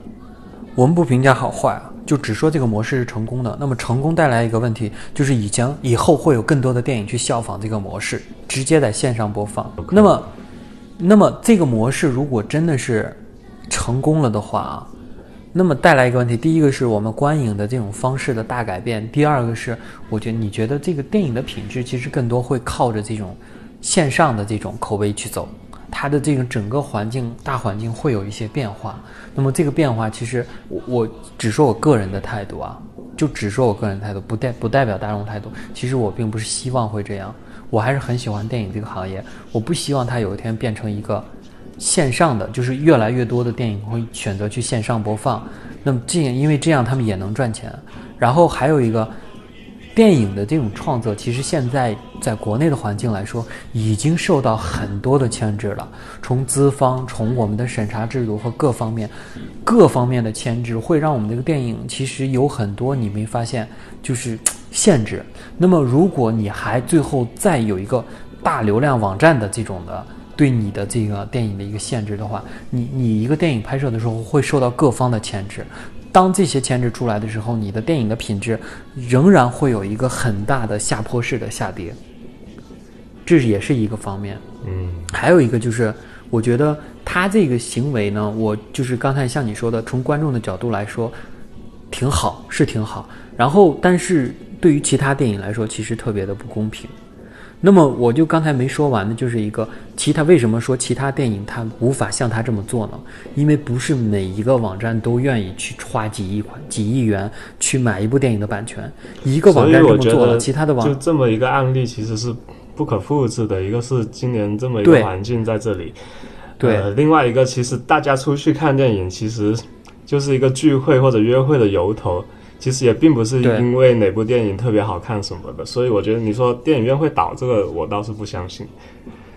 我们不评价好坏啊，就只说这个模式是成功的，那么成功带来一个问题，就是以前以后会有更多的电影去效仿这个模式，直接在线上播放。那么，那么这个模式如果真的是成功了的话啊，那么带来一个问题，第一个是我们观影的这种方式的大改变，第二个是我觉得你觉得这个电影的品质其实更多会靠着这种线上的这种口碑去走。它的这个整个环境大环境会有一些变化，那么这个变化其实我我只说我个人的态度啊，就只说我个人态度，不代不代表大众态度。其实我并不是希望会这样，我还是很喜欢电影这个行业，我不希望它有一天变成一个线上的，就是越来越多的电影会选择去线上播放。那么这样，因为这样他们也能赚钱。然后还有一个。电影的这种创作，其实现在在国内的环境来说，已经受到很多的牵制了。从资方，从我们的审查制度和各方面、各方面的牵制，会让我们这个电影其实有很多你没发现，就是限制。那么，如果你还最后再有一个大流量网站的这种的对你的这个电影的一个限制的话，你你一个电影拍摄的时候会受到各方的牵制。当这些牵制出来的时候，你的电影的品质仍然会有一个很大的下坡式的下跌，这也是一个方面。嗯，还有一个就是，我觉得他这个行为呢，我就是刚才像你说的，从观众的角度来说，挺好，是挺好。然后，但是对于其他电影来说，其实特别的不公平。那么我就刚才没说完的，就是一个其他为什么说其他电影它无法像它这么做呢？因为不是每一个网站都愿意去花几亿块、几亿元去买一部电影的版权。一个网站这么做了，其他的网就这么一个案例其实是不可复制的。一个是今年这么一个环境在这里，对，另外一个其实大家出去看电影其实就是一个聚会或者约会的由头。其实也并不是因为哪部电影特别好看什么的，所以我觉得你说电影院会倒这个，我倒是不相信。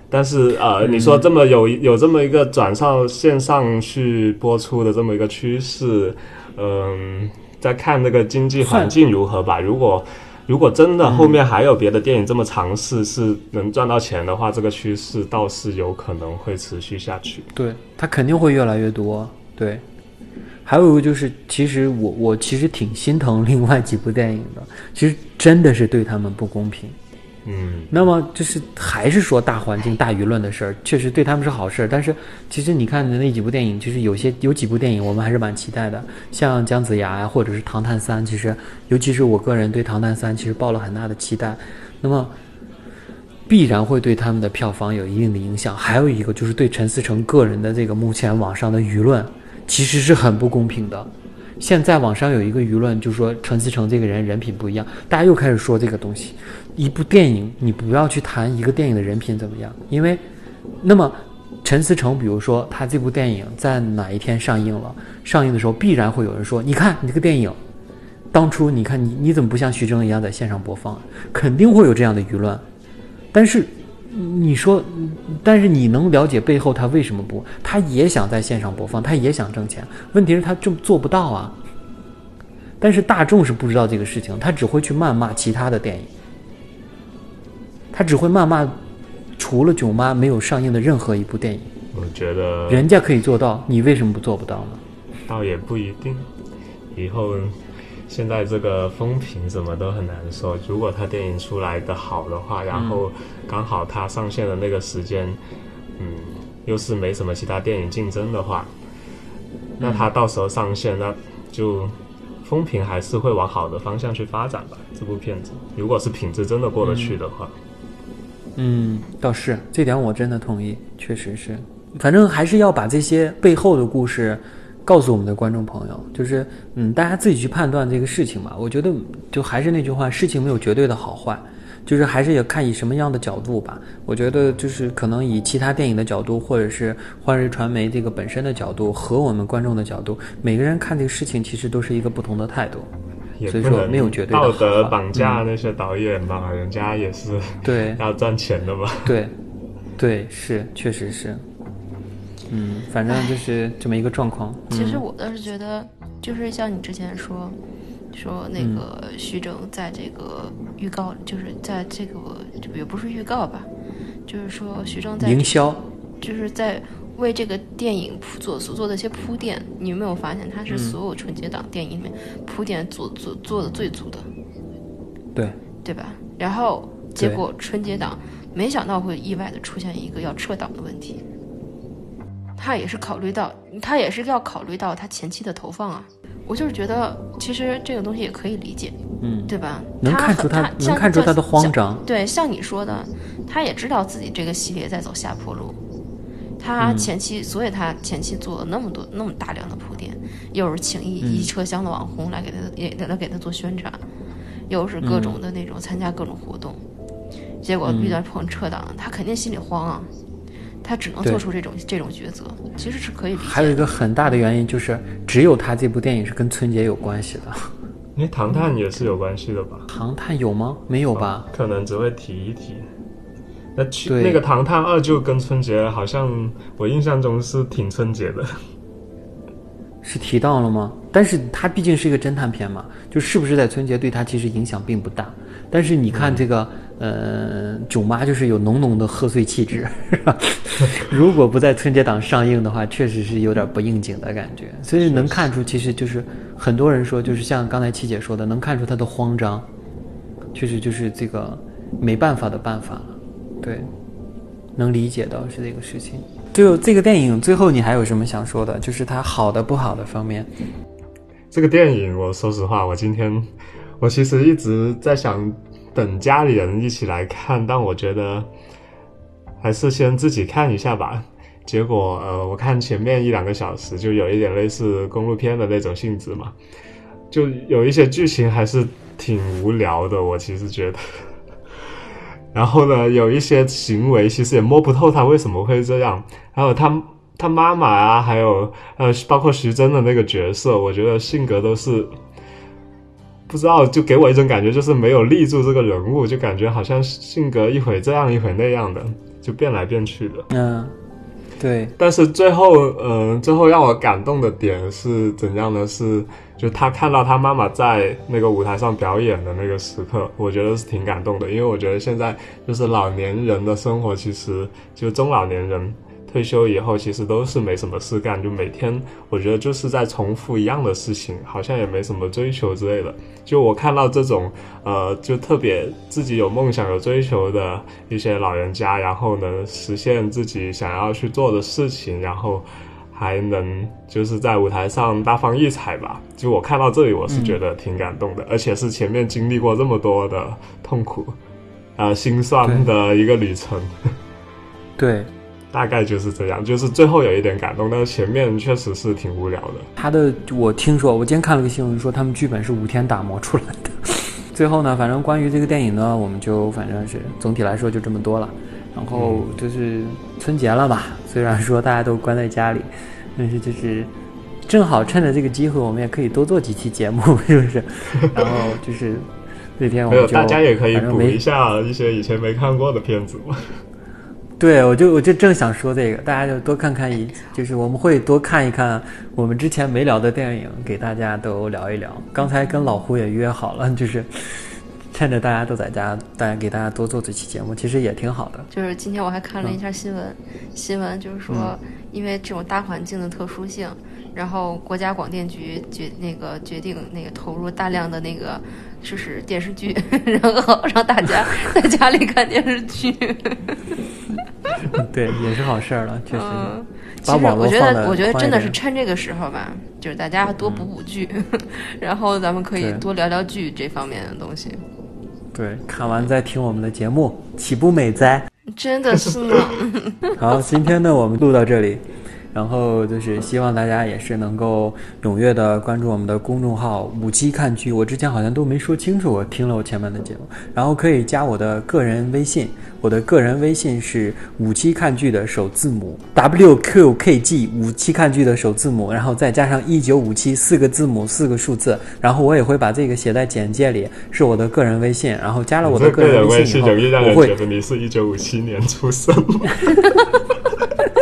但是呃，你说这么有有这么一个转上线上去播出的这么一个趋势，嗯，再看那个经济环境如何吧。如果如果真的后面还有别的电影这么尝试是能赚到钱的话，这个趋势倒是有可能会持续下去。对，它肯定会越来越多。对。还有一个就是，其实我我其实挺心疼另外几部电影的，其实真的是对他们不公平。嗯，那么就是还是说大环境、大舆论的事儿，确实对他们是好事。但是其实你看的那几部电影，其实有些有几部电影我们还是蛮期待的，像姜子牙呀，或者是《唐探三》，其实尤其是我个人对《唐探三》其实抱了很大的期待。那么必然会对他们的票房有一定的影响。还有一个就是对陈思诚个人的这个目前网上的舆论。其实是很不公平的。现在网上有一个舆论，就说陈思诚这个人人品不一样，大家又开始说这个东西。一部电影，你不要去谈一个电影的人品怎么样，因为，那么陈思诚，比如说他这部电影在哪一天上映了，上映的时候必然会有人说，你看你这个电影，当初你看你你怎么不像徐峥一样在线上播放？肯定会有这样的舆论，但是。你说，但是你能了解背后他为什么不？他也想在线上播放，他也想挣钱。问题是，他就做不到啊。但是大众是不知道这个事情，他只会去谩骂其他的电影，他只会谩骂除了《囧妈》没有上映的任何一部电影。我觉得人家可以做到，你为什么不做不到呢？倒也不一定，以后。现在这个风评什么都很难说。如果他电影出来的好的话，然后刚好他上线的那个时间，嗯，又是没什么其他电影竞争的话，那他到时候上线，那就风评还是会往好的方向去发展吧。这部片子，如果是品质真的过得去的话，嗯，倒是这点我真的同意，确实是。反正还是要把这些背后的故事。告诉我们的观众朋友，就是嗯，大家自己去判断这个事情吧。我觉得就还是那句话，事情没有绝对的好坏，就是还是要看以什么样的角度吧。我觉得就是可能以其他电影的角度，或者是欢日传媒这个本身的角度和我们观众的角度，每个人看这个事情其实都是一个不同的态度。所以说没有绝对道德绑架那些导演吧，人家也是对要赚钱的嘛。对，对，是，确实是。嗯，反正就是这么一个状况。其实我倒是觉得，就是像你之前说，说那个徐峥在这个预告，就是在这个也不是预告吧，就是说徐峥在营销，就是在为这个电影铺做所做的一些铺垫，你有没有发现他是所有春节档电影里面铺垫做做做的最足的，对，对吧？然后结果春节档没想到会意外的出现一个要撤档的问题，他也是考虑到他也是要考虑到他前期的投放啊。我就是觉得其实这个东西也可以理解，嗯，对吧？能看出他能看出他的慌。张，对，像你说的，他也知道自己这个系列在走下坡路。他前期，所以他前期做了那么多、那么大量的铺垫，又是请一一车厢的网红来给他也来给他做宣传，又是各种的那种参加各种活动，结果遇到碰车档，他肯定心里慌啊，他只能做出这种这种抉择，其实是可以理解的。还有一个很大的原因就是，只有他这部电影是跟春节有关系的。因为唐探也是有关系的吧？唐探有吗？没有吧？可能只会提一提。那去那个《唐探二》就跟春节好像，我印象中是挺春节的。[LAUGHS] 是提到了吗？但是它毕竟是一个侦探片嘛，就是不是在春节对它其实影响并不大。但是你看这个，呃，囧妈就是有浓浓的贺岁气质，[LAUGHS] 是吧？[LAUGHS] 如果不在春节档上映的话，确实是有点不应景的感觉。所以能看出，其实就是很多人说，就是像刚才七姐说的，能看出她的慌张，确实就是这个没办法的办法了。对，能理解到是这个事情。就这个电影最后，你还有什么想说的？就是它好的不好的方面。这个电影，我说实话，我今天我其实一直在想等家里人一起来看，但我觉得还是先自己看一下吧。结果呃，我看前面一两个小时，就有一点类似公路片的那种性质嘛，就有一些剧情还是挺无聊的。我其实觉得，[LAUGHS] 然后呢，有一些行为其实也摸不透他为什么会这样，还有他他妈妈啊，还有呃，包括徐峥的那个角色，我觉得性格都是不知道，就给我一种感觉，就是没有立住这个人物，就感觉好像性格一会这样一会那样的，就变来变去的。嗯，对，但是最后，嗯、最后让我感动的点是怎样呢？是就他看到他妈妈在那个舞台上表演的那个时刻，我觉得是挺感动的，因为我觉得现在就是老年人的生活，其实就中老年人退休以后，其实都是没什么事干，就每天我觉得就是在重复一样的事情，好像也没什么追求之类的。就我看到这种，呃，就特别自己有梦想、有追求的一些老人家，然后能实现自己想要去做的事情，然后还能就是在舞台上大放异彩吧。就我看到这里，我是觉得挺感动的，而且是前面经历过这么多的痛苦，呃，心酸的一个旅程。对，大概就是这样，就是最后有一点感动，但是前面确实是挺无聊的。他的我听说，我今天看了个新闻说他们剧本是五天打磨出来的。[LAUGHS] 最后呢，反正关于这个电影呢，我们就反正是总体来说就这么多了。然后就是春节了嘛，虽然说大家都关在家里，但是就是正好趁着这个机会，我们也可以多做几期节目，是不是？[LAUGHS] 然后就是那天我没有，们就大家也可以补一下一些以前没看过的片子嘛。对，我就我就正想说这个，大家就多看看一，就是我们会多看一看我们之前没聊的电影，给大家都聊一聊。刚才跟老胡也约好了，就是 [LAUGHS] 趁着大家都在家，大家给大家多做这期节目，其实也挺好的。就是今天我还看了一下新闻，新闻就是说，因为这种大环境的特殊性，然后国家广电局决那个决定那个投入大量的那个就是电视剧，[LAUGHS] 然后让大家 [LAUGHS] 在家里看电视剧。对，也是好事儿了，确实。嗯，其实我觉得，我觉得真的是趁这个时候吧，就是大家多补补剧，[LAUGHS] 然后咱们可以多聊聊剧这方面的东西。对，看完再听我们的节目，岂不美哉？真的是呢，好，今天呢我们录到这里，然后就是希望大家也是能够踊跃的关注我们的公众号“五七看剧”。我之前好像都没说清楚，我听了我前面的节目，然后可以加我的个人微信，我的个人微信是五七看剧的首字母 WQKG 五七看剧的首字母，然后再加上一九五七四个字母四个数字，然后我也会把这个写在简介里，是我的个人微信，然后加了我的个人微信以后，信容易让我会人觉得你是一九五七年出生。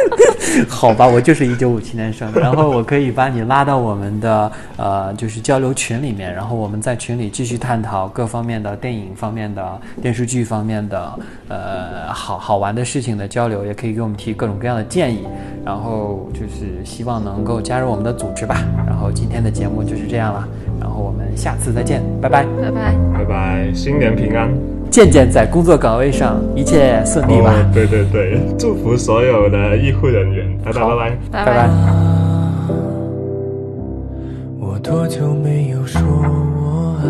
[LAUGHS] 好吧，我就是一九五七年生的，然后我可以把你拉到我们的呃，就是交流群里面，然后我们在群里继续探讨各方面的电影方面的、电视剧方面的呃好好玩的事情的交流，也可以给我们提各种各样的建议，然后就是希望能够加入我们的组织吧。然后今天的节目就是这样了，然后我们下次再见，拜拜。拜拜。拜拜，新年平安。健健在工作岗位上一切顺利吧。哦，对对对，[LAUGHS] 祝福所有的医护人员，拜拜拜。拜拜拜。我多久没有说我爱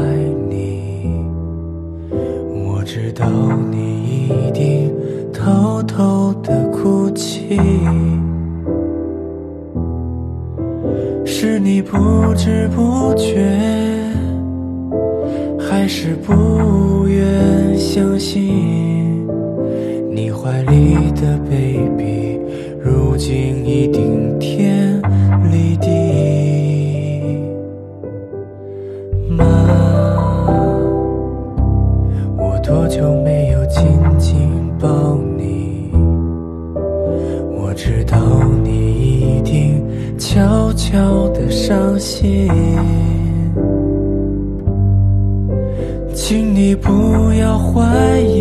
你？我知道你一定偷偷的哭泣，是你不知不觉，还是不愿相信？你怀里的 baby，如今已顶天立地。妈，我多久没有紧紧抱你？我知道你一定悄悄的伤心。不要怀疑，